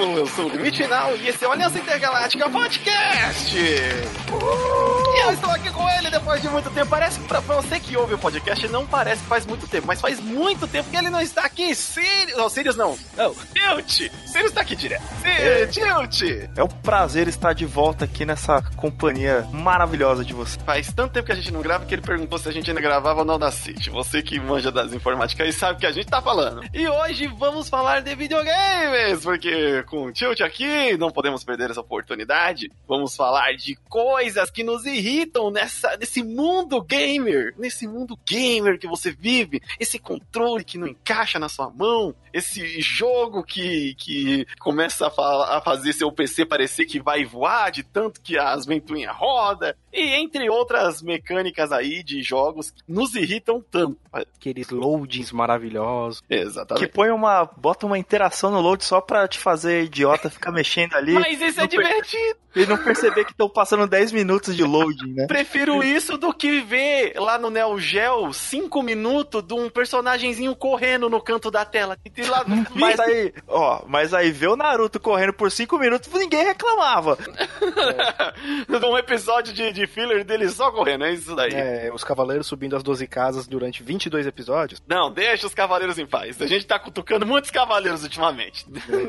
eu sou o Limite Final e esse é o Aliança Intergaláctica Podcast! E eu estou aqui com ele depois de muito tempo. Parece que pra você que ouve o podcast, não parece que faz muito tempo, mas faz muito tempo que ele não está aqui. Sirius, não, Sirius não. Não, Tilt! Sirius está aqui direto. É. Tilt! É um prazer estar de volta aqui nessa companhia maravilhosa de você. Faz tanto tempo que a gente não grava que ele perguntou se a gente ainda gravava ou não da City. Você que manja das informáticas e sabe o que a gente tá falando. E hoje vamos falar de videogames, porque com o Tilt aqui não podemos perder essa oportunidade. Vamos falar de coisas que nos irritam nessa, nesse mundo gamer, nesse mundo gamer que você vive, esse controle que não encaixa na sua mão, esse jogo que, que começa a, a fazer seu PC parecer que vai voar de tanto que as ventoinhas roda, e entre outras mecânicas aí de jogos que nos irritam tanto. Aqueles loadings maravilhosos. Exatamente. Que põe uma. bota uma interação no load só pra te fazer idiota ficar mexendo ali. Mas isso é divertido! E não perceber que estão passando 10 minutos de loading, né? Prefiro isso do que ver lá no Neo Geo 5 minutos de um personagemzinho correndo no canto da tela. Lá mas aí, ó, mas aí ver o Naruto correndo por 5 minutos, ninguém reclamava. É. um episódio de, de filler dele só correndo, é isso daí. É, os cavaleiros subindo as 12 casas durante 22 episódios. Não, deixa os cavaleiros em paz. A gente tá cutucando muitos cavaleiros ultimamente.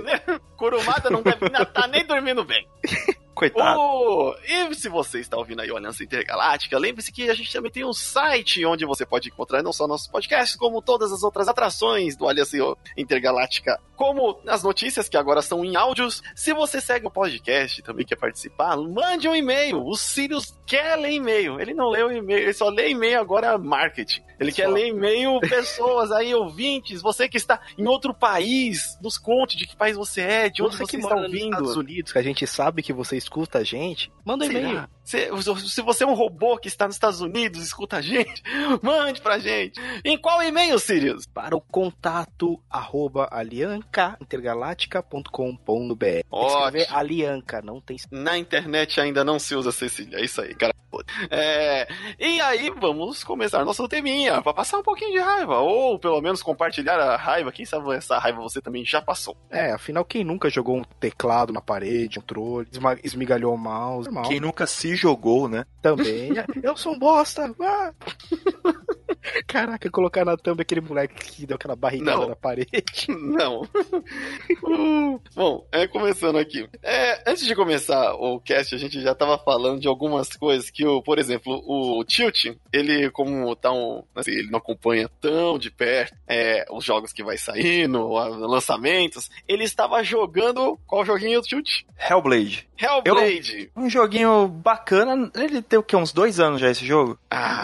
É. Kurumada não deve estar tá nem dormindo bem. Coitado. Oh, e se você está ouvindo aí Aliança Intergaláctica, lembre-se que a gente também tem um site onde você pode encontrar não só nossos podcasts, como todas as outras atrações do Aliança Intergaláctica, como as notícias que agora são em áudios. Se você segue o podcast e também quer participar, mande um e-mail. O Sirius quer ler e-mail. Ele não o e-mail, ele só lê e-mail agora marketing. Ele quer ler e-mail pessoas aí, ouvintes, você que está em outro país, nos conte de que país você é, de onde você, você está ouvindo. Nos Estados Unidos, que a gente sabe que você escuta a gente, manda um e-mail. Se, se, você é um robô que está nos Estados Unidos, escuta a gente, mande pra gente. Em qual e-mail, Sirius? Para o contato arroba aliancaintergaláctica.com.br. Escrever Alianca, não tem... Na internet ainda não se usa Cecília, é isso aí, cara. É, e aí, vamos começar nosso teminha, pra passar um pouquinho de raiva, ou pelo menos compartilhar a raiva, quem sabe essa raiva você também já passou. É, afinal, quem nunca jogou um teclado na parede, um controle, esmigalhou o mouse? Normal. Quem nunca se jogou, né? Também. Eu sou um bosta! Ah. Caraca, colocar na thumb aquele moleque que deu aquela barrigada Não. na parede. Não. bom, é, começando aqui. É, antes de começar o cast, a gente já tava falando de algumas coisas que, o, por exemplo, o Tilt, ele, como tá um. Assim, ele não acompanha tão de perto é, os jogos que vai saindo, lançamentos. Ele estava jogando. Qual joguinho, Tilt? Hellblade. Hellblade. Eu, um joguinho bacana. Ele tem o quê? Uns dois anos já esse jogo? Ah,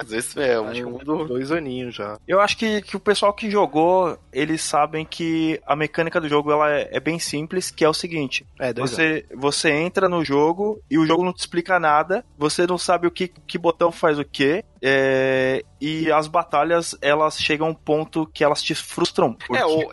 é, vezes é um segundo. Dois aninhos já. Eu acho que, que o pessoal que jogou, eles sabem que a mecânica do jogo ela é, é bem simples, que é o seguinte: é, você, você entra no jogo e o jogo não te explica nada, você não sabe o que, que botão faz o que, é, e as batalhas elas chegam a um ponto que elas te frustram. Porque... É, o,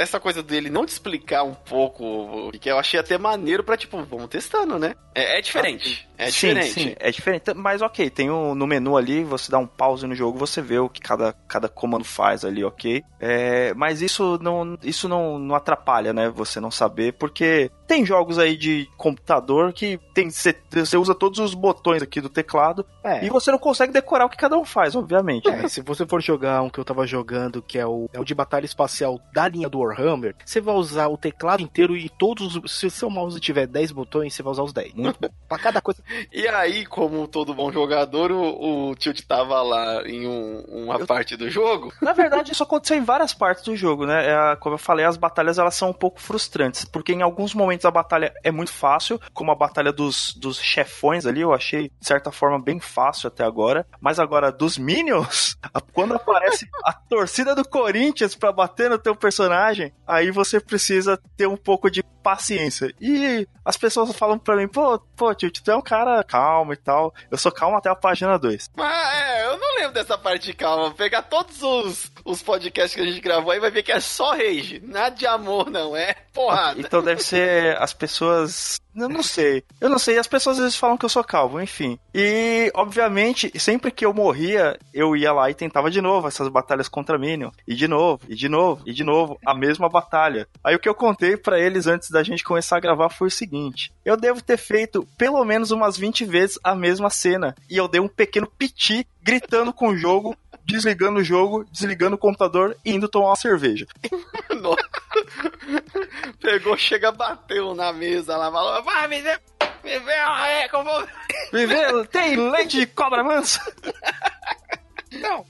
essa coisa dele não te explicar um pouco, que eu achei até maneiro pra, tipo, vamos testando, né? É, é diferente. É diferente. Sim, sim, é diferente. Mas ok, tem um, no menu ali, você dá um pause no jogo, você vê o que cada, cada comando faz ali, ok? É, mas isso não, isso não, não atrapalha, né? Você não saber, porque tem jogos aí de computador que tem você usa todos os botões aqui do teclado é. e você não consegue decorar o que cada um faz, obviamente. É, se você for jogar um que eu tava jogando, que é o, é o de batalha espacial da linha do Warhammer, você vai usar o teclado inteiro e todos. Se o seu mouse tiver 10 botões, você vai usar os 10. Muito bom. Pra cada coisa. E aí, como todo bom jogador, o, o Tilt tava lá em um, uma eu... parte do jogo. Na verdade, isso aconteceu em várias partes do jogo, né? É, como eu falei, as batalhas elas são um pouco frustrantes, porque em alguns momentos a batalha é muito fácil, como a batalha dos, dos chefões ali, eu achei de certa forma bem fácil até agora. Mas agora, dos Minions, quando aparece a torcida do Corinthians pra bater no teu personagem, aí você precisa ter um pouco de paciência. E as pessoas falam pra mim, pô, pô, tio, tu é um cara calmo e tal. Eu sou calmo até a página 2. Ah, é, eu não lembro dessa parte de calma. Pegar todos os, os podcasts que a gente gravou aí vai ver que é só rage. Nada de amor, não. É porrada. Então deve ser as pessoas Eu não sei. Eu não sei. As pessoas às vezes falam que eu sou calvo, enfim. E, obviamente, sempre que eu morria, eu ia lá e tentava de novo essas batalhas contra Minion. E de novo, e de novo, e de novo. A mesma batalha. Aí o que eu contei para eles antes da gente começar a gravar foi o seguinte: eu devo ter feito pelo menos umas 20 vezes a mesma cena. E eu dei um pequeno piti gritando com o jogo desligando o jogo, desligando o computador e indo tomar uma cerveja. Pegou, chega, bateu na mesa lá, falou: vai, me vê, me vê, é, como. Me vê, tem leite de cobra mansa? Não.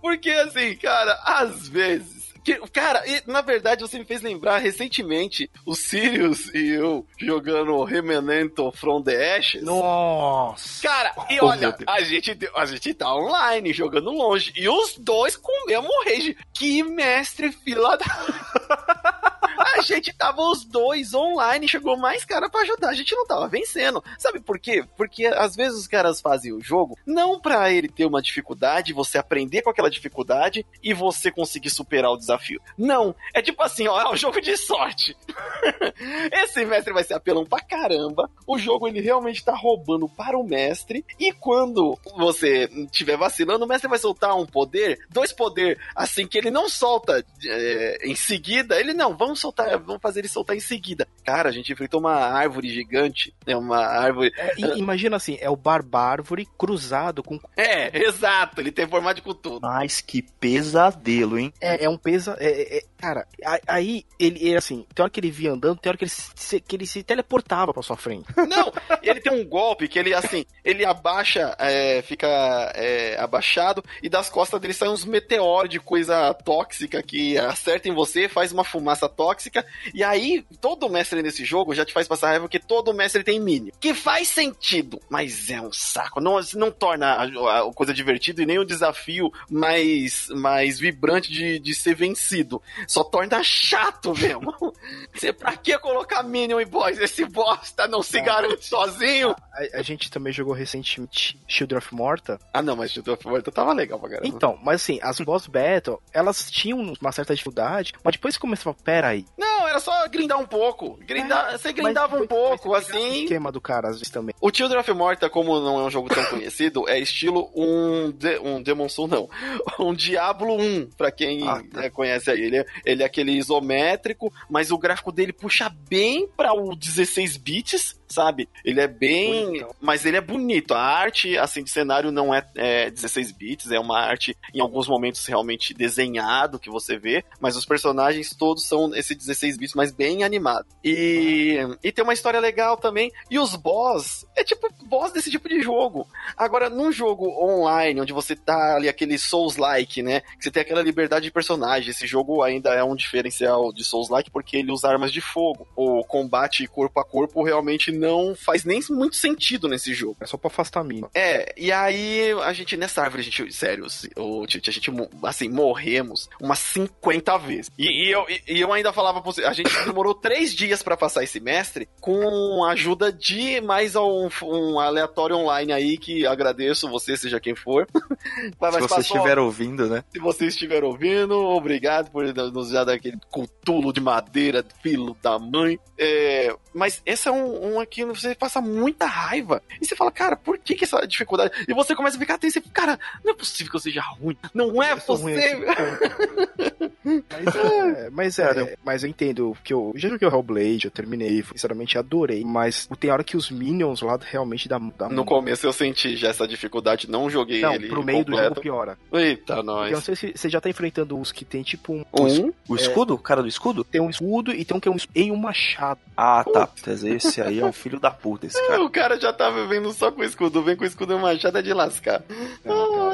Porque assim, cara, às vezes que, cara, e, na verdade você me fez lembrar recentemente o Sirius e eu jogando Remenento from the Ashes. Nossa! Cara, e oh, olha, a gente, a gente tá online jogando longe e os dois com o mesmo rage. Que mestre fila da. A gente tava os dois online, chegou mais cara para ajudar, a gente não tava vencendo. Sabe por quê? Porque às vezes os caras fazem o jogo não para ele ter uma dificuldade, você aprender com aquela dificuldade e você conseguir superar o desafio. Não, é tipo assim, ó, é um jogo de sorte. Esse mestre vai ser apelão pra caramba. O jogo ele realmente tá roubando para o mestre e quando você estiver vacilando, o mestre vai soltar um poder, dois poder assim que ele não solta é, em seguida, ele não, vamos soltar vamos fazer ele soltar em seguida. Cara, a gente enfrentou uma árvore gigante, é uma árvore. É, imagina assim, é o barbárvore cruzado com. É, exato, ele tem formato com tudo. Mas que pesadelo, hein? É, é um pesa. É, é, cara, aí ele, é assim, tem hora que ele via andando, tem hora que ele se, que ele se teleportava pra sua frente. Não, ele tem um golpe que ele, assim, ele abaixa, é, fica é, abaixado e das costas dele saem uns meteoros de coisa tóxica que acerta em você, faz uma fumaça tóxica. E aí, todo mestre nesse jogo já te faz passar raiva porque todo mestre tem mini. Que faz sentido, mas é um saco. Não, não torna a, a coisa divertida e nem o desafio mais, mais vibrante de, de ser vencido. Só torna chato mesmo. Você, pra que colocar Minion e Boss? Esse bosta não se garante sozinho. A, a, gente também jogou recentemente Shield of Morta. Ah, não, mas Shield of Morta tava legal pra caramba. Então, mas assim, as boss battle, elas tinham uma certa dificuldade, mas depois começou a pera aí, não, era só grindar um pouco. Grindar, é, você grindava um pouco, assim. O esquema do cara, às vezes também. O Children of Morta, como não é um jogo tão conhecido, é estilo um, de, um Demon Soul, não. Um Diablo 1, pra quem ah, tá. é, conhece aí. Ele é, ele é aquele isométrico, mas o gráfico dele puxa bem para o 16 bits sabe? Ele é bem. Bonitão. Mas ele é bonito. A arte, assim, de cenário não é, é 16 bits, é uma arte, em alguns momentos, realmente desenhado que você vê, mas os personagens todos são esse 16 bits, mas bem animado. E, e tem uma história legal também. E os boss, é tipo boss desse tipo de jogo. Agora, num jogo online, onde você tá ali, aquele Souls-like, né? Que você tem aquela liberdade de personagem. Esse jogo ainda é um diferencial de Souls-like porque ele usa armas de fogo. O combate corpo a corpo realmente não faz nem muito sentido nesse jogo. É só pra afastar a mina. É, e aí a gente, nessa árvore, a gente, sério, o Tite, a gente, assim, morremos umas 50 vezes. E, e eu, e, eu ainda falava pra você, a gente demorou três dias para passar esse mestre com a ajuda de mais um, um aleatório online aí, que agradeço você, seja quem for. Mas Se você estiver ouvindo, né? Se você estiver ouvindo, obrigado por nos dar aquele cutulo de madeira, filho da mãe. É, mas esse é um, um aqui, você passa muita raiva. E você fala, cara, por que, que essa dificuldade? E você começa a ficar tenso e cara, não é possível que eu seja ruim. Não é possível. mas, é, mas, é, mas eu entendo que eu já joguei o Hellblade, eu terminei, sinceramente adorei. Mas tem hora que os minions lá realmente dá. dá no começo eu senti já essa dificuldade, não joguei não, ele. Pro meio completo. do jogo piora. Eita, nós. Eu não sei se você já tá enfrentando uns que tem tipo um. Um? O escudo? O cara do escudo? Tem um escudo e tem um que é um e um machado. Ah, tá. Esse aí é um filho da puta, esse cara. o cara já tava tá vendo só com o escudo, vem com o escudo e machado é de lascar.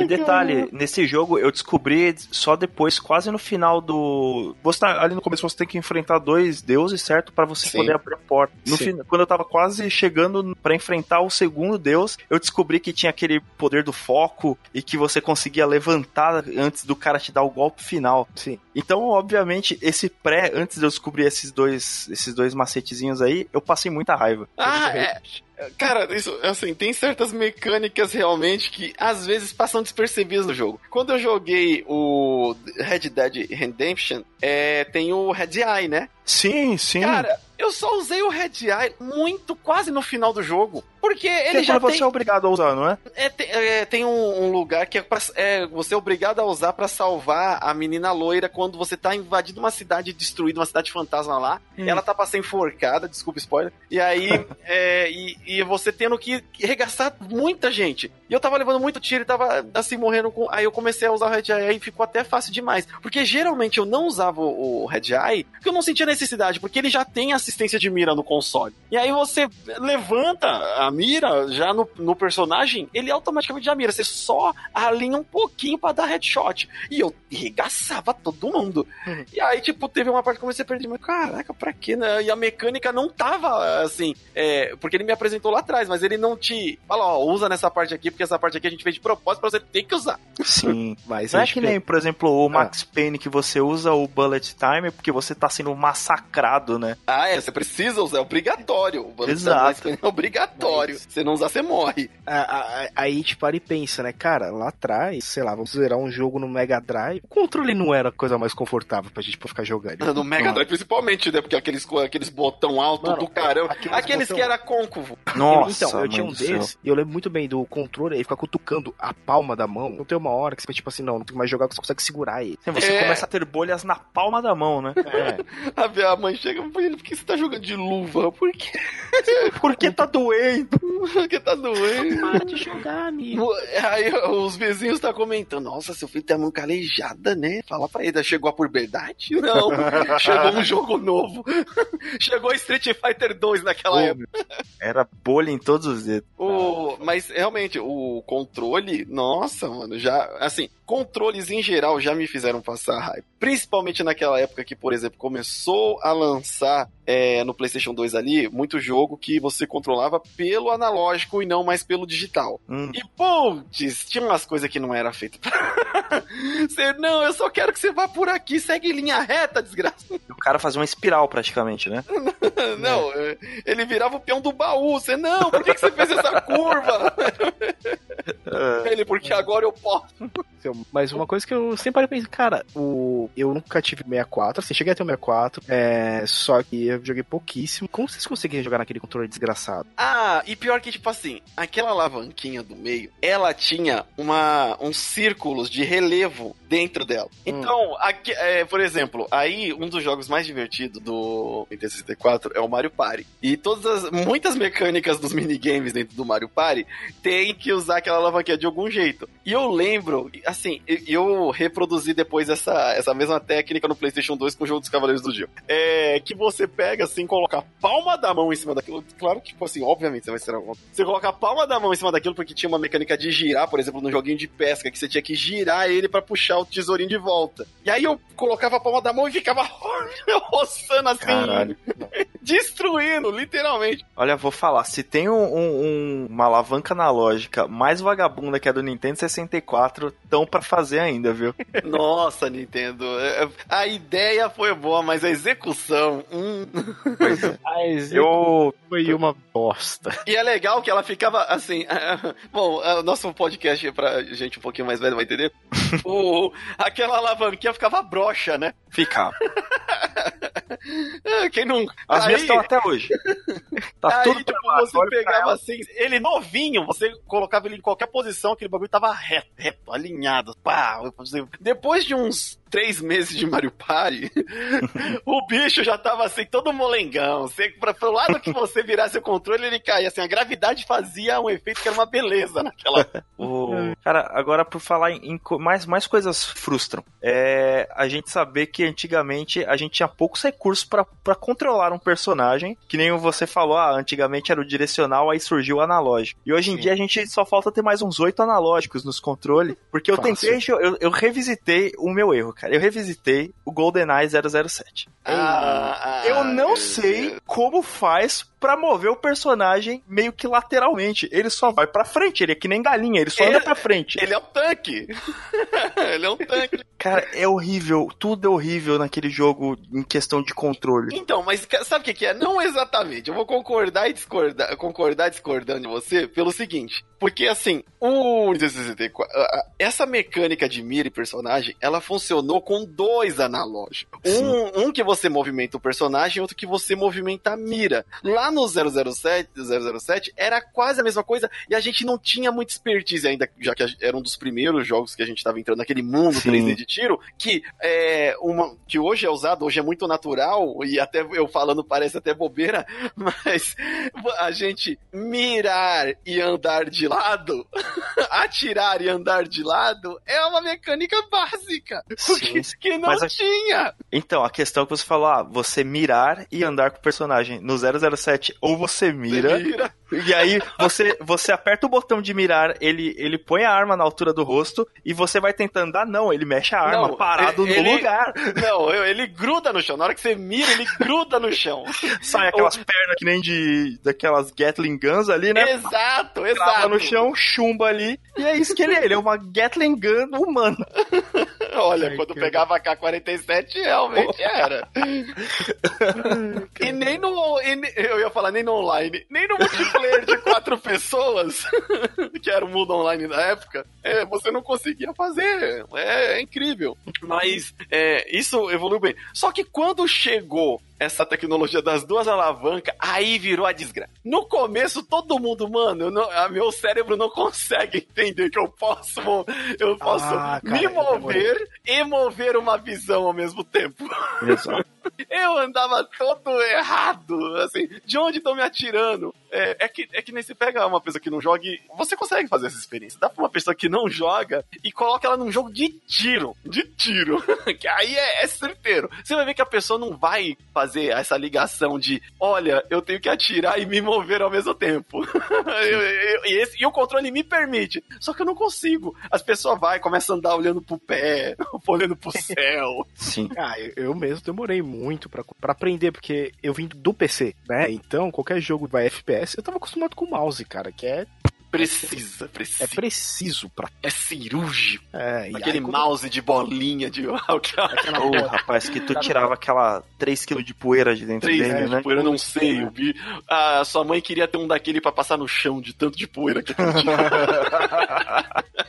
e detalhe, nesse jogo eu descobri só depois, quase no final do. Você tá, ali no começo você tem que enfrentar dois deuses, certo? para você Sim. poder abrir a porta. No final, quando eu tava quase chegando para enfrentar o segundo deus, eu descobri que tinha aquele poder do foco e que você conseguia levantar antes do cara te dar o golpe final. Sim. Então, obviamente, esse pré, antes de eu descobrir esses dois, esses dois macetezinhos aí, eu passei muita raiva. Ah, é. Cara, isso, assim, tem certas mecânicas realmente que às vezes passam despercebidas no jogo. Quando eu joguei o Red Dead Redemption, é, tem o Red Eye, né? Sim, sim. Cara, Eu só usei o Red Eye muito quase no final do jogo. Porque ele Que já você tem, é obrigado a usar, não é? é, tem, é, tem um, um lugar que é, pra, é você é obrigado a usar pra salvar a menina loira quando você tá invadindo uma cidade destruída, uma cidade fantasma lá. Hum. Ela tá pra ser enforcada, desculpa spoiler. E aí, é, e, e você tendo que regaçar muita gente. E eu tava levando muito tiro e tava assim morrendo com. Aí eu comecei a usar o Red Eye e ficou até fácil demais. Porque geralmente eu não usava o, o Red Eye porque eu não sentia necessidade, porque ele já tem assistência de mira no console. E aí você levanta a mira já no, no personagem, ele automaticamente já mira. Você só alinha um pouquinho pra dar headshot. E eu regaçava todo mundo. Uhum. E aí, tipo, teve uma parte que eu comecei a perder, mas caraca, pra quê, né? E a mecânica não tava assim, é, porque ele me apresentou lá atrás, mas ele não te fala, ó, usa nessa parte aqui, porque essa parte aqui a gente fez de propósito pra você ter que usar. Sim. Mas Não é que nem, por exemplo, Ah. o Max Payne que você usa o Bullet Time porque você tá sendo massacrado, né? Ah, é, você precisa usar, é obrigatório. O Bullet Exato. Time é obrigatório. Se você não usar, você morre. A- a- a- Aí a gente para e pensa, né, cara, lá atrás, sei lá, vamos zerar um jogo no Mega Drive. O controle não era a coisa mais confortável pra gente ficar jogando. No Mega Drive, principalmente, né? Porque aqueles, aqueles botão alto Mano, do caramba. aqueles Aqueles botão- que era côncavo. Nossa, então, eu tinha um desses, e eu lembro muito bem do controle, aí ficar cutucando a palma da mão. Não tem uma hora que você fica tipo assim, não, não tem mais jogar que você consegue segurar ele. Você É. começa a ter bolhas na palma da mão, né? É. A minha mãe chega e fala, por que você tá jogando de luva? Por quê? Porque tá doendo. Porque tá doendo. Para de jogar, amigo. Aí os vizinhos tá comentando, nossa, seu filho tem a mão calejada, né? Fala pra ele, chegou a puberdade? Não, chegou um jogo novo. chegou Street Fighter 2 naquela Ô, época. Era bolha em todos os dedos. O, mas realmente, o controle, nossa, mano, já, assim, controles em geral já me fizeram passar raiva. Principalmente naquela época que, por exemplo, começou a lançar é, no PlayStation 2 ali, muito jogo que você controlava pelo analógico e não mais pelo digital. Hum. E, putz, tinha umas coisas que não era feito. você, não, eu só quero que você vá por aqui, segue em linha reta, desgraça. O cara fazia uma espiral praticamente, né? Não, é, ele virava o peão do baú. Você, não, por que, que você fez essa curva? Ele, porque agora eu posso. Mas uma coisa que eu sempre parei pra pensar, cara, o... eu nunca tive 64, assim, cheguei a ter o 64, é... só que eu joguei pouquíssimo. Como vocês conseguiram jogar naquele controle desgraçado? Ah, e pior que, tipo assim, aquela alavanquinha do meio, ela tinha uma, uns círculos de relevo dentro dela. Então, aqui, é, por exemplo, aí um dos jogos mais divertidos do Nintendo 64 é o Mario Party. E todas as, muitas mecânicas dos minigames dentro do Mario Party tem que usar aquela alavanquinha de algum jeito. E eu lembro, assim, eu- eu reproduzi depois essa, essa mesma técnica no PlayStation 2 com o jogo dos Cavaleiros do Dia. É que você pega assim, coloca a palma da mão em cima daquilo. Claro que, tipo assim, obviamente você vai ser uma Você coloca a palma da mão em cima daquilo porque tinha uma mecânica de girar, por exemplo, no joguinho de pesca, que você tinha que girar ele pra puxar o tesourinho de volta. E aí eu colocava a palma da mão e ficava roçando assim, Caralho. Destruindo, literalmente. Olha, vou falar, se tem um- um- um- uma alavanca analógica mais vagabunda que a do Nintendo 64, tão pra fazer ainda, viu? Nossa, Nintendo. é- é- A ideia foi boa, mas a execução. hum. Mas Eu. foi uma bosta. E é legal que ela ficava assim. Bom, o nosso podcast é pra gente um pouquinho mais velho vai entender. O, aquela alavanquinha ficava broxa, né? Ficar. Ah, Quem não. As aí, minhas estão até hoje. Tá aí, tudo tipo, baixo, você pegava assim, ele novinho, você colocava ele em qualquer posição, aquele bagulho tava reto, reto, alinhado. Pá, depois de uns três meses de Mario Party, o bicho já tava assim, todo molengão. Você, pra, pro lado que você virasse o controle, ele caía. Assim, a gravidade fazia um efeito que era uma beleza naquela. O- Cara, agora por falar em, em mais, mais coisas frustram. É a gente saber que antigamente a gente tinha poucos recursos pra pra controlar um personagem, que nem você falou, ah, antigamente era o direcional, aí surgiu o analógico. E hoje em Sim. dia a gente só falta ter mais uns oito analógicos nos controles, porque eu Fácil. tentei, eu, eu revisitei o meu erro, cara. Eu revisitei o GoldenEye 007. Ah, Eu não meu sei como faz pra mover o personagem meio que lateralmente. Ele só vai pra frente, ele é que nem galinha, ele só Ele- anda pra frente. Ele é um tanque. ele é um tanque. Cara, é horrível. Tudo é horrível naquele jogo em questão de controle. Então, mas sabe o que, é? Não exatamente. Eu vou concordar e discordar, concordar discordando de você pelo seguinte. Porque assim, o Nintendo 64, a- a- essa mecânica de mira e personagem, ela funcionou com dois analógicos. Um, um que você movimenta o personagem outro que você movimenta a mira. Lá no 007, 007 era quase a mesma coisa e a gente não tinha muita expertise ainda, já que era um dos primeiros jogos que a gente estava entrando naquele mundo Sim. 3D de tiro, que é uma que hoje é usado, hoje é muito natural e até eu falando parece até bobeira, mas a gente mirar e andar de lado, atirar e andar de lado é uma mecânica básica Sim, que, que não a- tinha. Então, a questão que você falou, ah, você mirar e andar com o personagem. No 007, ou você mira, Você mira. e aí você, você aperta o botão de mirar, ele, ele põe a arma na altura do rosto, e você vai tentar andar, não, ele mexe a arma Não, parado ele- no lugar. Não, ele gruda no chão. Na hora que você mira, ele gruda no chão. Sai aquelas pernas que nem de daquelas Gatling Guns ali, né? Exato, Trava exato. no chão, chumba ali, e é isso que ele é. Ele é uma Gatling Gun humana. Olha, Ai, quando cara. pegava a K-47, realmente era. e nem no. e eu ia falar nem no online, nem no multiplayer de quatro pessoas, que era o mundo online na época, é, você não conseguia fazer. É, é incrível. Mas é, isso evoluiu bem. Só que quando chegou essa tecnologia das duas alavancas, aí virou a desgraça. No começo, todo mundo, mano, não- a meu cérebro não consegue entender que eu posso, eu posso Ah, cara, me mover e mover uma visão ao mesmo tempo. Exato. Eu andava todo errado, assim, de onde estão me atirando? É, é que, é que nem se pega uma pessoa que não joga e você consegue fazer essa experiência. Dá pra uma pessoa que não joga e coloca ela num jogo de tiro, de tiro, que aí é, é certeiro. Você vai ver que a pessoa não vai fazer essa ligação de, olha, eu tenho que atirar e me mover ao mesmo tempo. Eu- eu- e, esse- e o controle me permite, só que eu não consigo. As pessoas vai, começam a andar olhando pro pé, olhando pro céu. Sim. Ah, eu, eu mesmo demorei muito pra, pra aprender, porque eu vim do PC, né? Então, qualquer jogo vai FPS, eu tava acostumado com o mouse, cara, que é, Precisa, é precisa. preciso pra. É cirúrgico. É, Aquele aí, quando- mouse de bolinha de aquela Ô, porra- rapaz, que tu tirava aquela 3kg de poeira de dentro 3 dele, quilos né? de poeira, eu não sei. Eu vi. A sua mãe queria ter um daquele pra passar no chão de tanto de poeira que ela tinha.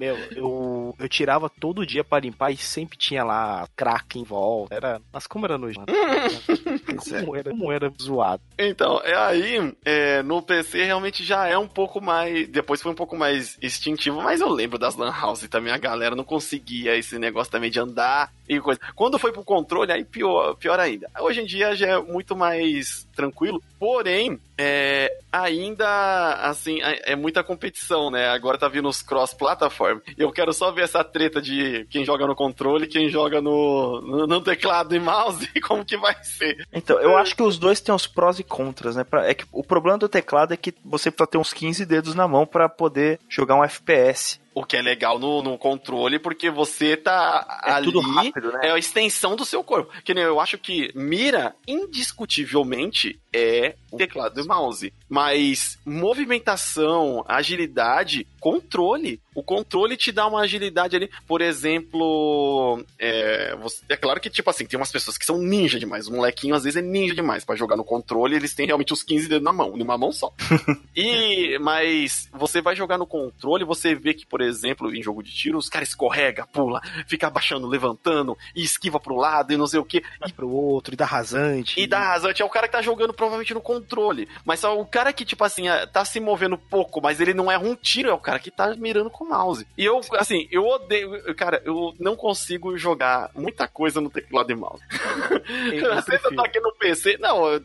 Meu, eu, eu tirava todo dia pra limpar e sempre tinha lá crack em volta. Era, mas como era nojento. como, era, como era zoado. Então, é aí, é, no PC realmente já é um pouco mais. Depois foi um pouco mais instintivo, mas eu lembro das Lan House também, a galera não conseguia esse negócio também de andar e coisa. Quando foi pro controle, aí pior, pior ainda. Hoje em dia já é muito mais tranquilo, porém, é, ainda assim, é, é muita competição, né? Agora tá vindo os cross-platform. Eu quero só ver essa treta de quem joga no controle, quem joga no, no, no teclado e mouse, e como que vai ser. Então, eu acho que os dois têm os prós e contras, né? Pra- É que o problema do teclado é que você precisa ter uns 15 dedos na mão pra poder jogar um FPS. O que é legal no, no controle, porque você tá É ali. tudo rápido, né? É a extensão do seu corpo. Que nem eu acho que mira, indiscutivelmente, é teclado e mouse. Mas movimentação, agilidade, controle. O controle te dá uma agilidade ali. Por exemplo, é, você- é claro que, tipo assim, tem umas pessoas que são ninja demais. O molequinho, às vezes, é ninja demais pra jogar no controle. Eles têm realmente os 15 dedos na mão, numa mão só. E, mas você vai jogar no controle, você vê que, por exemplo, em jogo de tiro, os caras escorrega, pula, fica abaixando, levantando, e esquiva pro lado e não sei o que. E pro outro, e dá rasante. E dá rasante, é o cara que tá jogando provavelmente no controle. Mas só o cara que, tipo assim, ah, tá se movendo pouco, mas ele não erra um tiro, é o cara que tá mirando com o mouse. E eu, assim, eu odeio. Cara, eu não consigo jogar muita coisa no teclado e mouse. Às vezes eu tô aqui no PC. Não, eu,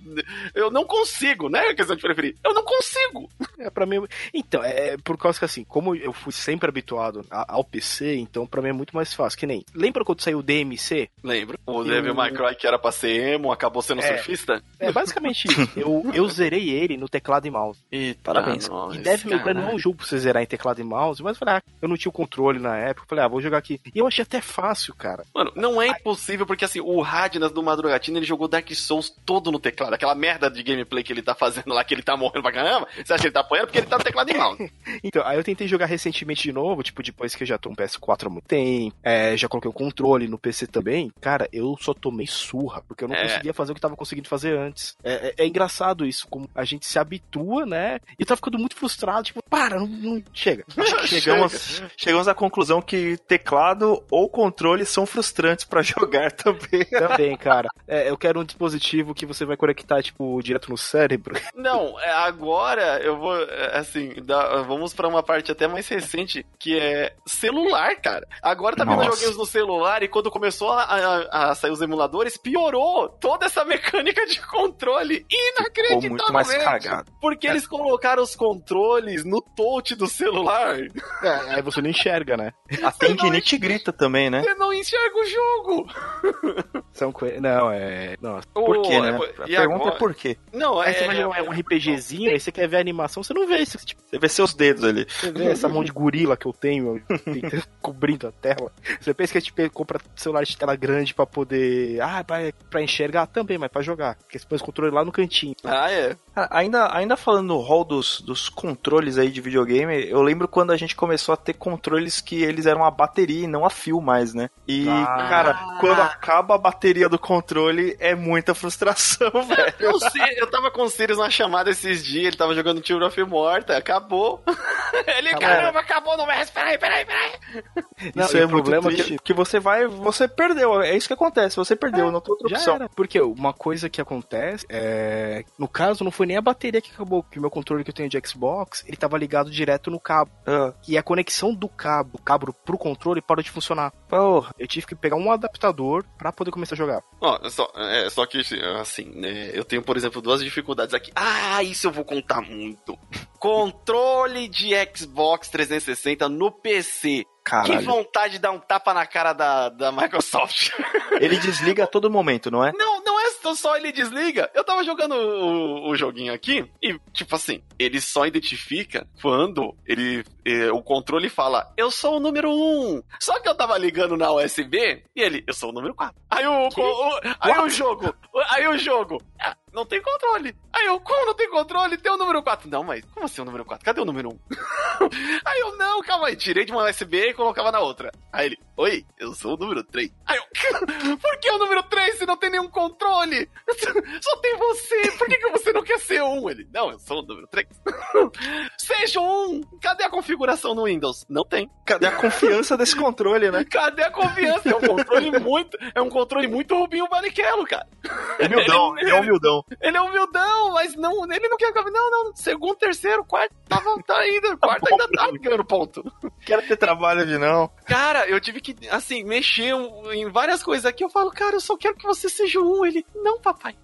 eu não consigo, né? É questão de preferir. Eu não consigo. É, pra mim. Então, é por causa que assim, como eu fui sempre habituado ao PC, então pra mim é muito mais fácil. Que nem. Lembra quando saiu o DMC? Lembro. O Devil May Cry que era pra ser emo, acabou sendo É. surfista? É basicamente isso. Eu, eu zerei ele no teclado e mouse. E parabéns. Nossa, E Devil May Cry não é um jogo pra você zerar em teclado e mouse, mas eu falei, ah, eu não tinha o controle na época. eu Falei, ah, vou jogar aqui. E eu achei até fácil, cara. Mano, não é impossível, porque assim, o Radnas do Madrugatina, ele jogou Dark Souls todo no teclado. Aquela merda de gameplay que ele tá fazendo lá, que ele tá morrendo pra caramba. Você acha que ele tá apanhando? Porque ele tá no teclado e mouse. Então, aí eu tentei jogar recentemente de novo, tipo, depois que eu já tô no PS4 há muito tempo, é, já coloquei o controle no PC também. Cara, eu só tomei surra, porque eu não É. conseguia fazer o que tava conseguindo fazer antes. É, é- é engraçado isso, como a gente se habitua, né? E eu tava ficando muito frustrado, tipo, para, não, não chega. Chegamos, chegamos à conclusão que teclado ou controle são frustrantes pra jogar também. Também, cara. É, eu quero um dispositivo que você vai conectar, tipo, direto no cérebro. Não, é, agora eu vou, é, assim, dá- vamos pra uma parte até mais recente, que é celular, cara. Agora tá vendo joguinhos no celular e quando começou a, a- a sair os emuladores, piorou toda essa mecânica de controle. Ficou muito mais cagado. Porque eles colocaram os controles no touch do celular. É, aí você não enxerga, né? A tendinite grita também, né? Você não enxerga o jogo. São Não, é. Nossa. Por quê, né? é, A e pergunta agora? é por quê. Não, Aí é. você vai jogar um RPGzinho, aí você quer ver a animação, você não vê isso. Tipo, Você vê seus dedos ali. você vê essa mão de gorila que eu tenho cobrindo a tela. Você pensa que a gente compra celular de tela grande pra poder. Ah, pra, pra enxergar também, mas pra jogar. Porque você põe o controle lá no cantinho. Ah, é. Cara, Ainda, ainda falando no rol dos, dos controles aí de videogame, eu lembro quando a gente começou a ter controles que eles eram a bateria e não a fio mais, né? E, Ah. cara, quando acaba a bateria do controle, é muita frustração, velho. Eu, sei, eu tava com o Sirius na chamada esses dias, ele tava jogando Tear of Morta, acabou. Ele, Acabou. caramba, acabou, não vai, peraí, peraí, peraí. Não, isso é o problema muito é que- que você vai, você perdeu, é isso que acontece, você perdeu, não tem outra opção. era. Porque uma coisa que acontece é. No caso, não foi nem a bateria que acabou, que o meu controle que eu tenho de Xbox, ele tava ligado direto no cabo. Ah, E a conexão do cabo, cabo pro controle parou de funcionar. porra. Eu tive que pegar um adaptador pra poder começar a jogar. Ó, só, é, só que, assim, né, eu tenho, por exemplo, duas dificuldades aqui. Ah, isso eu vou contar muito. Controle de Xbox 360 no PC. Que Caralho. vontade de dar um tapa na cara da, da Microsoft. Ele desliga a todo momento, não é? Não, não é só ele desliga. Eu tava jogando o, o joguinho aqui e, tipo assim, ele só identifica quando ele eh, o controle fala, eu sou o número 1. Só que eu tava ligando na USB e ele, eu sou o número 4. Aí o, o- o- aí o jogo, aí o jogo, não tem controle. Aí eu, como não tem controle? Tem o número 4. Não, mas como assim o número 4? Cadê o número 1? aí eu, não, calma aí, tirei de uma USB e colocava na outra. Aí ele, oi, eu sou o número 3. Aí eu, por que o número 3 se não tem nenhum controle? Só tem você, por que, que você não quer ser um? Ele, não, eu sou o número 3. Seja um, cadê a configuração no Windows? Não tem. Cadê a confiança desse controle, né? Cadê a confiança? É um controle muito, é um controle muito Rubinho Barrichello, cara. Humildão, ele é humildão. Ele é humildão, mas não, ele não quer. Não, não, segundo, terceiro, quarto, tava, tá ainda, quarto ainda tá ganhando ponto. Quero ter trabalho de não. Cara, eu tive que, assim, mexer em várias coisas aqui. Eu falo, cara, eu só quero que você seja um. Ele, não, papai.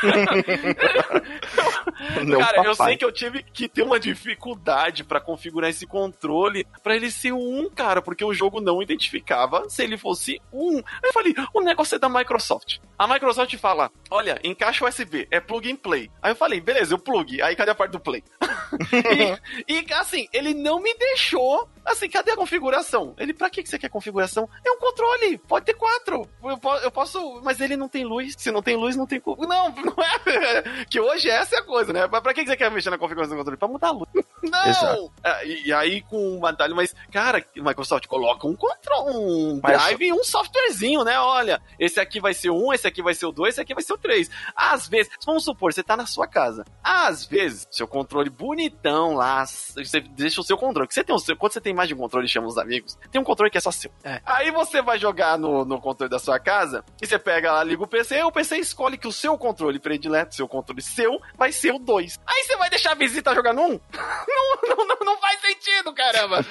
Não, cara, eu papai. sei que eu tive que ter uma dificuldade pra configurar esse controle pra ele ser um, cara, porque o jogo não identificava se ele fosse um. Aí eu falei, o negócio é da Microsoft. A Microsoft fala, olha, encaixa USB, é plug and play. Aí eu falei, beleza, eu plug. Aí cadê a parte do play? e, e, assim, ele não me deixou. Assim, cadê a configuração? Ele, pra que você quer configuração? É um controle, pode ter quatro. Eu, po- eu posso, mas ele não tem luz. Se não tem luz, não tem. Não, não é. Que hoje essa é a coisa, né? Mas pra que você quer mexer na configuração do controle? Pra mudar a luz. Não! É, e, aí com um batalha, mas, cara, Microsoft coloca um controle, um Mas- drive e um softwarezinho, né? Olha, esse aqui vai ser um, esse aqui vai ser o dois, esse aqui vai ser o três. Às vezes, vamos supor, você tá na sua casa. Às vezes, seu controle bonitão lá, você deixa o seu controle. Que você tem o seu, quando você tem tem mais de um controle, chama os amigos. Tem um controle que é só seu. É. Aí você vai jogar no, no controle da sua casa e você pega lá, liga o PC, e o PC escolhe que o seu controle predileto, seu controle seu, vai ser o 2. Aí você vai deixar a visita jogar no 1? Um? Não, não, não, não faz sentido, caramba!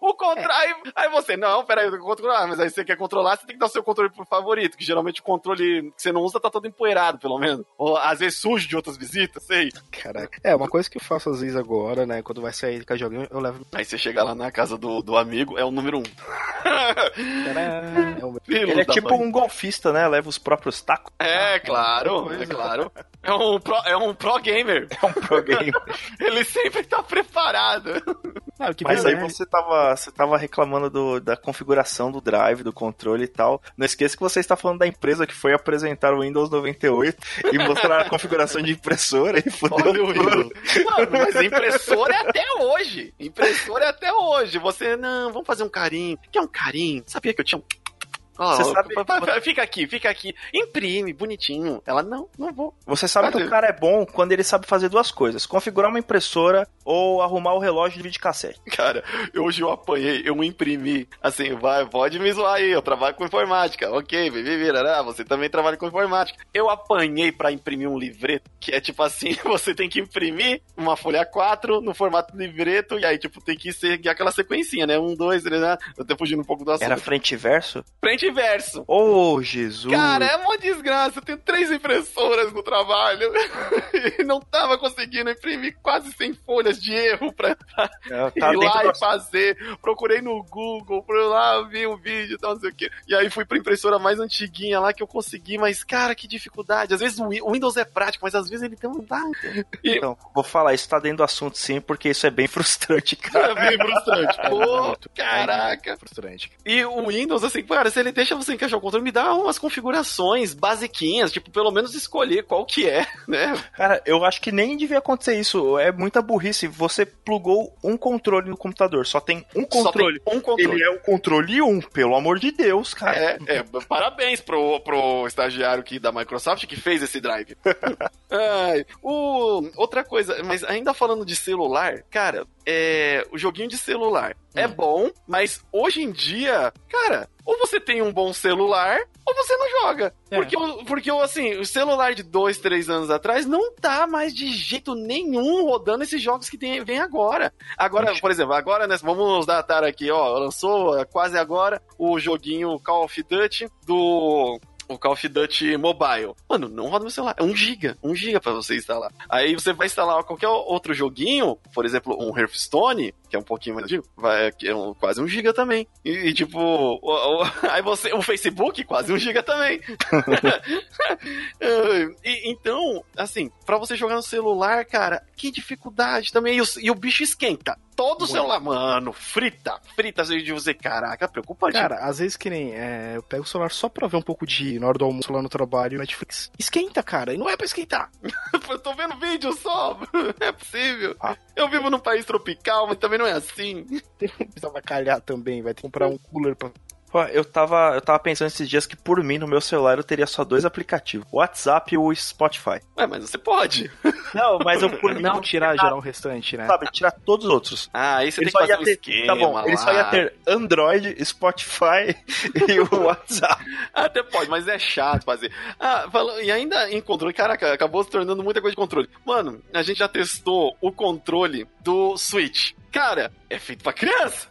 O controle. Aí, aí você, não, peraí, eu tenho que controlar, mas aí você quer controlar, você tem que dar o seu controle pro favorito, que geralmente o controle que você não usa tá todo empoeirado, pelo menos. Ou às vezes sujo de outras visitas, sei. Caraca. É, uma coisa que eu faço às vezes agora, né? Quando vai sair com a joguinho, eu levo. Aí você chega lá na casa do, do amigo, é o número 1. Um. Tcharam! É o Ele é tipo mãe. um golfista, né? Leva os próprios tacos. É, claro, é claro. É um pro, é um pro gamer. É um pro game. Ele sempre tá preparado. O que Mas aí né? você tava, você tava reclamando do- da configuração do drive, do controle e tal. Não esqueça que você está falando da empresa que foi apresentar o Windows 98 e mostrar a configuração de impressora e fudeu Olha o. Rio. Mano, mas impressora é até hoje. Impressora é até hoje. Você, não, vamos fazer um carinho. Que é um carinho? Sabia que eu tinha um. Você ó, sabe- Fica aqui, fica aqui. Imprime, bonitinho. Ela, não, não vou. Você sabe que o cara é bom quando ele sabe fazer duas coisas: configurar uma impressora ou arrumar o relógio de videocassete. Cara, hoje eu apanhei, eu imprimi. Assim, vai, pode me zoar aí, eu trabalho com informática. Ok, vivi, você também trabalha com informática. Eu apanhei pra imprimir um livreto, que é tipo assim, você tem que imprimir uma folha 4 no formato livreto, e aí, tipo, tem que seguir aquela sequencinha, né? Um, dois, três, né? Eu tô fugindo um pouco do assunto. Era frente e verso? frente e verso. Ô, Jesus! Cara, é uma desgraça. Eu tenho três impressoras no trabalho e não tava conseguindo imprimir quase 100 folhas de erro pra É, ir tá dentro lá do e fazer. Procurei no Google, fui lá, vi um vídeo e tal, não sei o quê. E aí fui pra impressora mais antiguinha lá que eu consegui, mas, cara, que dificuldade. Às vezes o Win- o Windows é prático, mas às vezes ele tem um. E Então, vou falar, isso tá dentro do assunto sim, porque isso é bem frustrante, cara. é bem frustrante. Pô, muito. caraca. Frustrante. E o Windows, assim, cara, se ele deixa você encaixar o controle, me dá umas configurações basiquinhas, tipo, pelo menos escolher qual que é, né? Cara, eu acho que nem devia acontecer isso. É muita burrice. Você plugou um controle no computador, só tem um controle. Tem um controle. Ele é o controle 1, pelo amor de Deus, cara. É, é, parabéns pro, pro estagiário aqui da Microsoft que fez esse drive. Ai, o, outra coisa, mas ainda falando de celular, cara, é, o joguinho de celular é bom, mas hoje em dia, cara, ou você tem um bom celular ou você não joga. É. Porque, o- porque assim, o celular de dois, três anos atrás não tá mais de jeito nenhum rodando esses jogos que tem, vem agora. Agora, por exemplo, agora, né, vamos datar aqui, ó, lançou é, quase agora o joguinho Call of Duty do o Call of Duty Mobile. Mano, não roda no celular. É 1 GB. 1 GB pra você instalar. Aí você vai instalar qualquer outro joguinho, por exemplo, um Hearthstone, que é um pouquinho mais antigo, vai, é um- quase 1 GB também. E, e, tipo, o- o- aí você, o Facebook, quase 1 GB também. e, então, assim, pra você jogar no celular, cara, que dificuldade também. E o, e o bicho esquenta. Todo celular, mano, frita, frita assim, de você, caraca, preocupante. Cara, às vezes que nem. é, eu pego o celular só pra ver um pouco de na hora do almoço lá no trabalho, Netflix. Esquenta, cara, e não é pra esquentar. Eu tô vendo vídeo só. É possível. Ah. Eu vivo num país tropical, mas também não é assim. Precisava calhar também, vai ter que comprar um cooler pra. Pô, eu tava, eu tava pensando esses dias que por mim, no meu celular, eu teria só dois aplicativos: o WhatsApp e o Spotify. Ué, mas você pode. Não, mas eu por mim. Não tirar geral o restante, né? Sabe, tirar todos os outros. Ah, aí você Ele tem que fazer um ter, esquema tá bom, lá. ele só ia ter Android, Spotify e o WhatsApp. Até pode, mas é chato fazer. Ah, falando, e ainda em controle, caraca, acabou se tornando muita coisa de controle. Mano, a gente já testou o controle do Switch. Cara, é feito pra criança.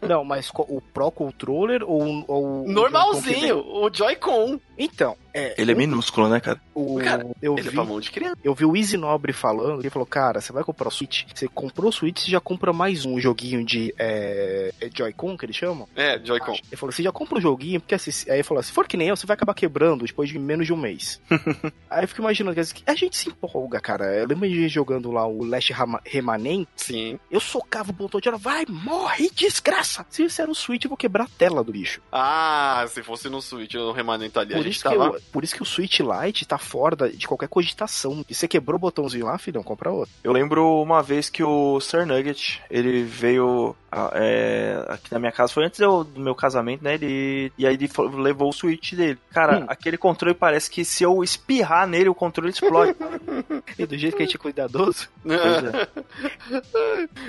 Não, mas o Pro Controller ou, ou o Normalzinho, o Joy-Con. Então, é. Ele é minúsculo, né, cara? O, Cara, eu, Ele é vi, pra mão de criança. eu vi o Easy Nobre falando, ele falou, cara, você vai comprar o Switch, você comprou o Switch, você já compra mais um joguinho de é, é Joy-Con, que eles chamam? É, Joy-Con. Ele falou, você já compra um joguinho, porque assim, aí ele falou, se for que nem eu, você vai acabar quebrando depois de menos de um mês. aí eu fico imaginando, quer dizer, que a gente se empolga, cara. Eu lembro de jogando lá o Last Rama- Remanen, Sim. eu socava o botão de hora, vai, morre, desgraça! Se isso era um Switch, eu vou quebrar a tela do bicho. Ah, se fosse no Switch, o remanente isso, que tava... eu- por isso que o Switch Lite tá fora de qualquer cogitação. E você quebrou o botãozinho lá, filhão, compra outro. Eu lembro uma vez que o Sir Nugget, ele veio é, aqui na minha casa, foi antes do, meu casamento, né? Ele, e aí ele levou o Switch dele. Cara, Hum. aquele controle parece que se eu espirrar nele, o controle explode. E do jeito que a gente é cuidadoso. É.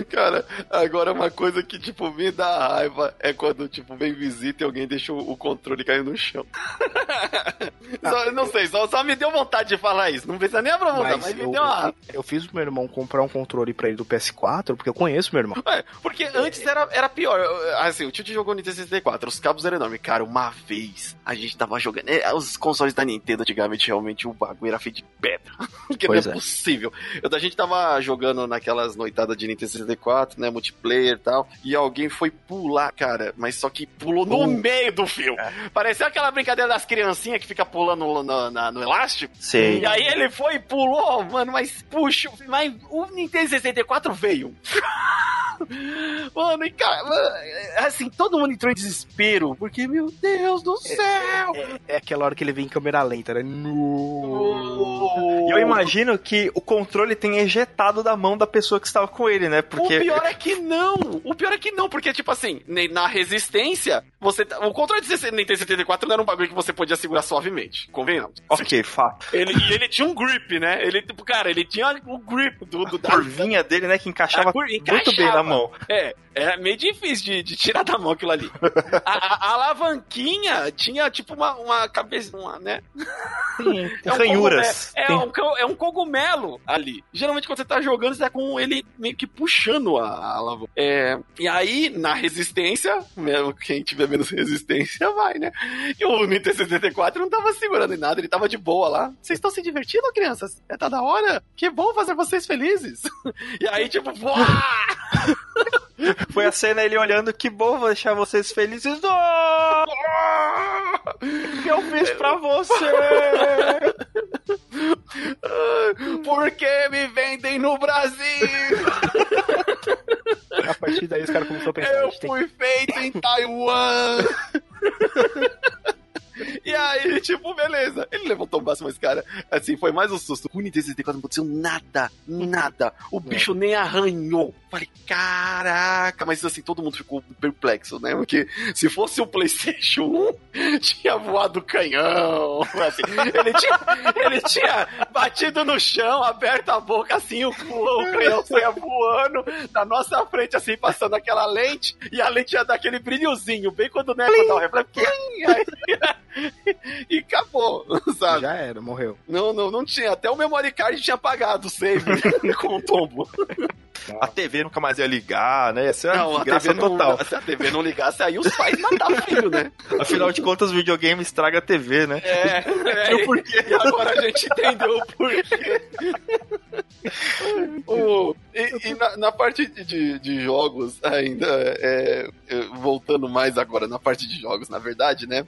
Cara, agora uma coisa que, tipo, me dá raiva é quando, tipo, vem visita e alguém deixa o controle cair no chão. só, não sei, só, só me deu vontade de falar isso. Não precisa nem aprofundar, mas, mas me eu, deu uma... Eu fiz o meu irmão comprar um controle pra ele do PS4, porque eu conheço meu irmão. É, porque antes era, era pior. Assim, o tio jogou no Nintendo 64, os cabos eram enormes. Cara, uma vez a gente tava jogando. É, os consoles da Nintendo antigamente, realmente, o bagulho era feito de pedra. que pois não é, é, possível. Eu, a gente tava jogando naquelas noitadas de Nintendo 64, né? Multiplayer e tal. E alguém foi pular, cara, mas só que pulou no uh. meio do fio. É. Pareceu aquela brincadeira das criancinhas que fica pulando no, no, na, no elástico. Sim. E aí ele foi e pulou, mano, mas puxa, mas o Nintendo 64 veio. Mano, e cara, assim, todo mundo entrou em desespero, porque, meu Deus do é, céu! É, é, é aquela hora que ele vem em câmera lenta, né? No... Eu imagino que o controle tenha ejetado da mão da pessoa que estava com ele, né? Porque... O pior é que não! O pior é que não, porque, tipo assim, na resistência, você. Tá, o controle de Nintendo 74 não era um bagulho que você podia segurar suavemente, convenhamos. Ok, fato. Ele, e ele tinha um grip, né? Ele, tipo, cara, ele tinha o grip do, do da curvinha dele, né? Que encaixava, encaixava muito bem na mão. É, é meio difícil de, de tirar da mão aquilo ali. A, a, a alavanquinha tinha tipo uma, uma cabeça, uma, né? Sim, é um ranhuras. É, um, é um cogumelo ali. Geralmente quando você tá jogando, você tá com ele meio que puxando a, a alavanca. É, e aí, na resistência, mesmo quem tiver menos resistência, vai, né? E o Nintendo 64 não tava segurando em nada, ele tava de boa lá. Vocês estão se divertindo, crianças? É, tá da hora? Que bom fazer vocês felizes. E aí, tipo, Foi a cena ele olhando, que bom, vou deixar vocês felizes. Oh! que eu fiz pra você? Por que me vendem no Brasil? A partir daí os caras começaram a pensar. Eu fui tem... feito em Taiwan. E aí, tipo, beleza. Ele levantou o braço, mas, cara, assim, foi mais um susto. O Nintendo 64 não aconteceu nada, nada. O é. bicho nem arranhou. Falei, caraca, mas assim, todo mundo ficou perplexo, né? Porque se fosse o PlayStation 1, tinha voado o canhão. Assim, ele, tinha, ele tinha batido no chão, aberto a boca assim, o, o canhão saia voando na nossa frente, assim, passando aquela lente, e a lente ia dar aquele brilhozinho, bem quando o Neco dá o reflexo. e acabou, sabe? Já era, morreu. Não, não, não tinha. Até o memory card tinha apagado o save com o tombo. A TV nunca mais ia ligar, né? Essa é não, a TV não, total. Se a TV não ligasse, aí os pais matavam o filho, né? Afinal de contas, o videogame estraga a TV, né? É, é e, porquê. e agora a gente entendeu o porquê. o, e, e na, na, parte de, de jogos, ainda, é, voltando mais agora na parte de jogos, na verdade, né?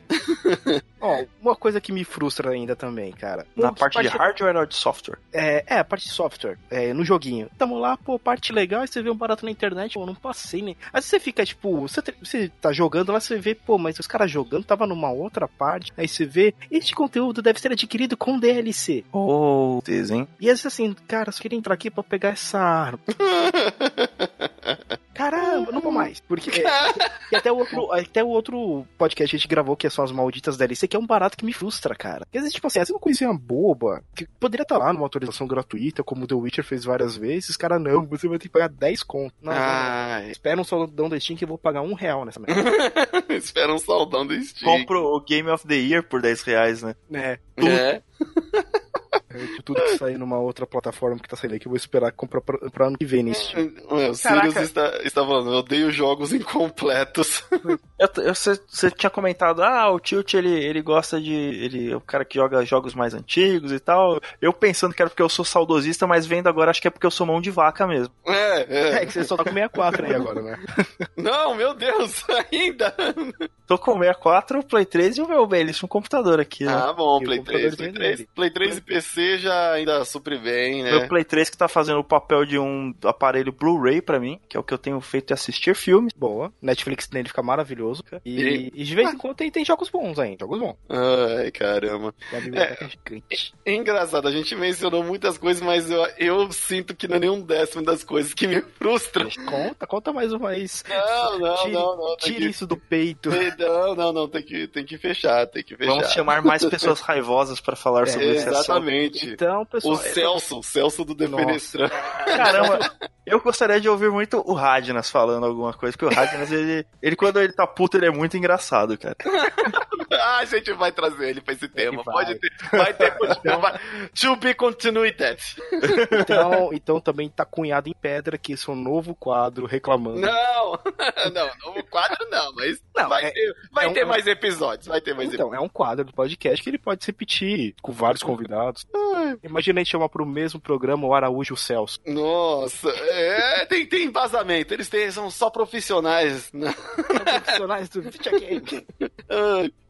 Ó, uma coisa que me frustra ainda também, cara. Na parte, parte de hardware ou de software? É, é, a parte de software, é, no joguinho. Tamo lá, pô, parte legal, e você vê um barato na internet, pô, não passei, né? Aí você fica, tipo, você, você tá jogando lá, você vê, pô, mas os caras jogando tava numa outra parte, aí você vê, este conteúdo deve ser adquirido com DLC. Oh, hein? E aí assim, cara, só queria entrar aqui pra pegar essa arma. Caramba, não vou mais. Porque. É, e até o, outro, até o outro podcast que a gente gravou, que é só as malditas DLC, que é um barato que me frustra, cara. Porque às vezes, tipo assim, essa é uma coisinha boba, que poderia estar tá lá numa autorização gratuita, como o The Witcher fez várias vezes. Cara, não, você vai ter que pagar 10 conto. Não, ah, não, Espera um saudão do Steam que eu vou pagar um real nessa merda. Espera um saudão do Steam. Compro o Game of the Year por 10 reais, né? É. É. É, tudo que sair numa outra plataforma que tá saindo aí, que eu vou esperar comprar pra, pra ano que vem nesse O Sirius está, está falando, eu odeio jogos incompletos. Você tinha comentado, ah, o Tilt ele, ele gosta de. Ele é o cara que joga jogos mais antigos e tal. Eu pensando que era porque eu sou saudosista, mas vendo agora acho que é porque eu sou mão de vaca mesmo. É, é. É que você só tá com 64 aí agora, né? Não, meu Deus, ainda. Tô com 64, o Play 3 e o meu belíssimo computador aqui. Né? Ah, bom, Play 3, Play 3. Play 3 e PC já ainda supre bem, né? Meu Play 3 que tá fazendo o papel de um aparelho Blu-ray pra mim, que é o que eu tenho feito de assistir filmes. Boa. Netflix nele fica maravilhoso. E, e... e de vez em quando tem, tem jogos bons ainda, jogos bons. Ai, caramba. É, é, engraçado, a gente mencionou muitas coisas, mas eu, eu sinto que não é nenhum décimo das coisas que me frustram. Conta, conta mais uma vez. Não, não, tire, não, não. Tire que... isso do peito. Não, não, não, tem que, tem que fechar, tem que fechar. Vamos chamar mais pessoas raivosas para falar é, sobre esse Exatamente, Gente, Então, pessoal. o Celso, o Celso do Defenestrando. Caramba, eu gostaria de ouvir muito o Radnas falando alguma coisa, porque o Radnas, ele, ele quando ele tá puto, ele é muito engraçado, cara. Ah, a gente vai trazer ele pra esse tema. vai. Pode ter. Vai ter. vai. To be continued. Então, então também tá cunhado em pedra que esse é um novo quadro reclamando. Não, não, novo quadro não, mas Não, vai, é- ter, vai é um- ter mais episódios. Vai ter mais Então, é um quadro do podcast que ele pode se repetir com vários convidados. Imagina a gente chamar pro mesmo programa o Araújo e o Celso. Nossa, é, tem, tem embasamento. Eles têm, são só profissionais. né? Profissionais do videogame.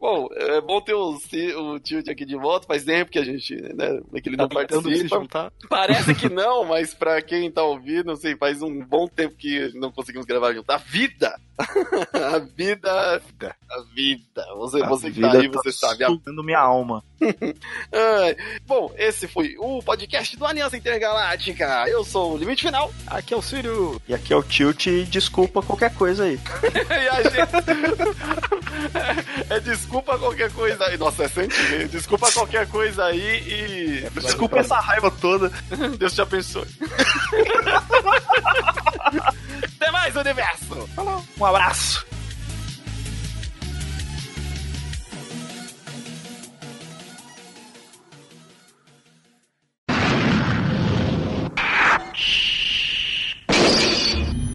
Bom, é bom ter o, o Tilt aqui de volta. Faz tempo que a gente, né, que ele não Tá se participa. Parece que não, mas pra quem tá ouvindo, não sei, faz um bom tempo que não conseguimos gravar junto. A vida! A vida! A vida! Você, A você que vida tá aí, tá você sabe. A minha alma. Bom, esse foi o podcast do Aliança Intergaláctica. Eu sou o Limite Final. Aqui é o Círio. E aqui é o Tilt desculpa qualquer coisa aí. e a gente. é, desculpa qualquer coisa aí. Nossa, é sentido. Desculpa qualquer coisa aí e. Desculpa essa raiva toda. Deus te abençoe. Até mais, universo! Um abraço. much.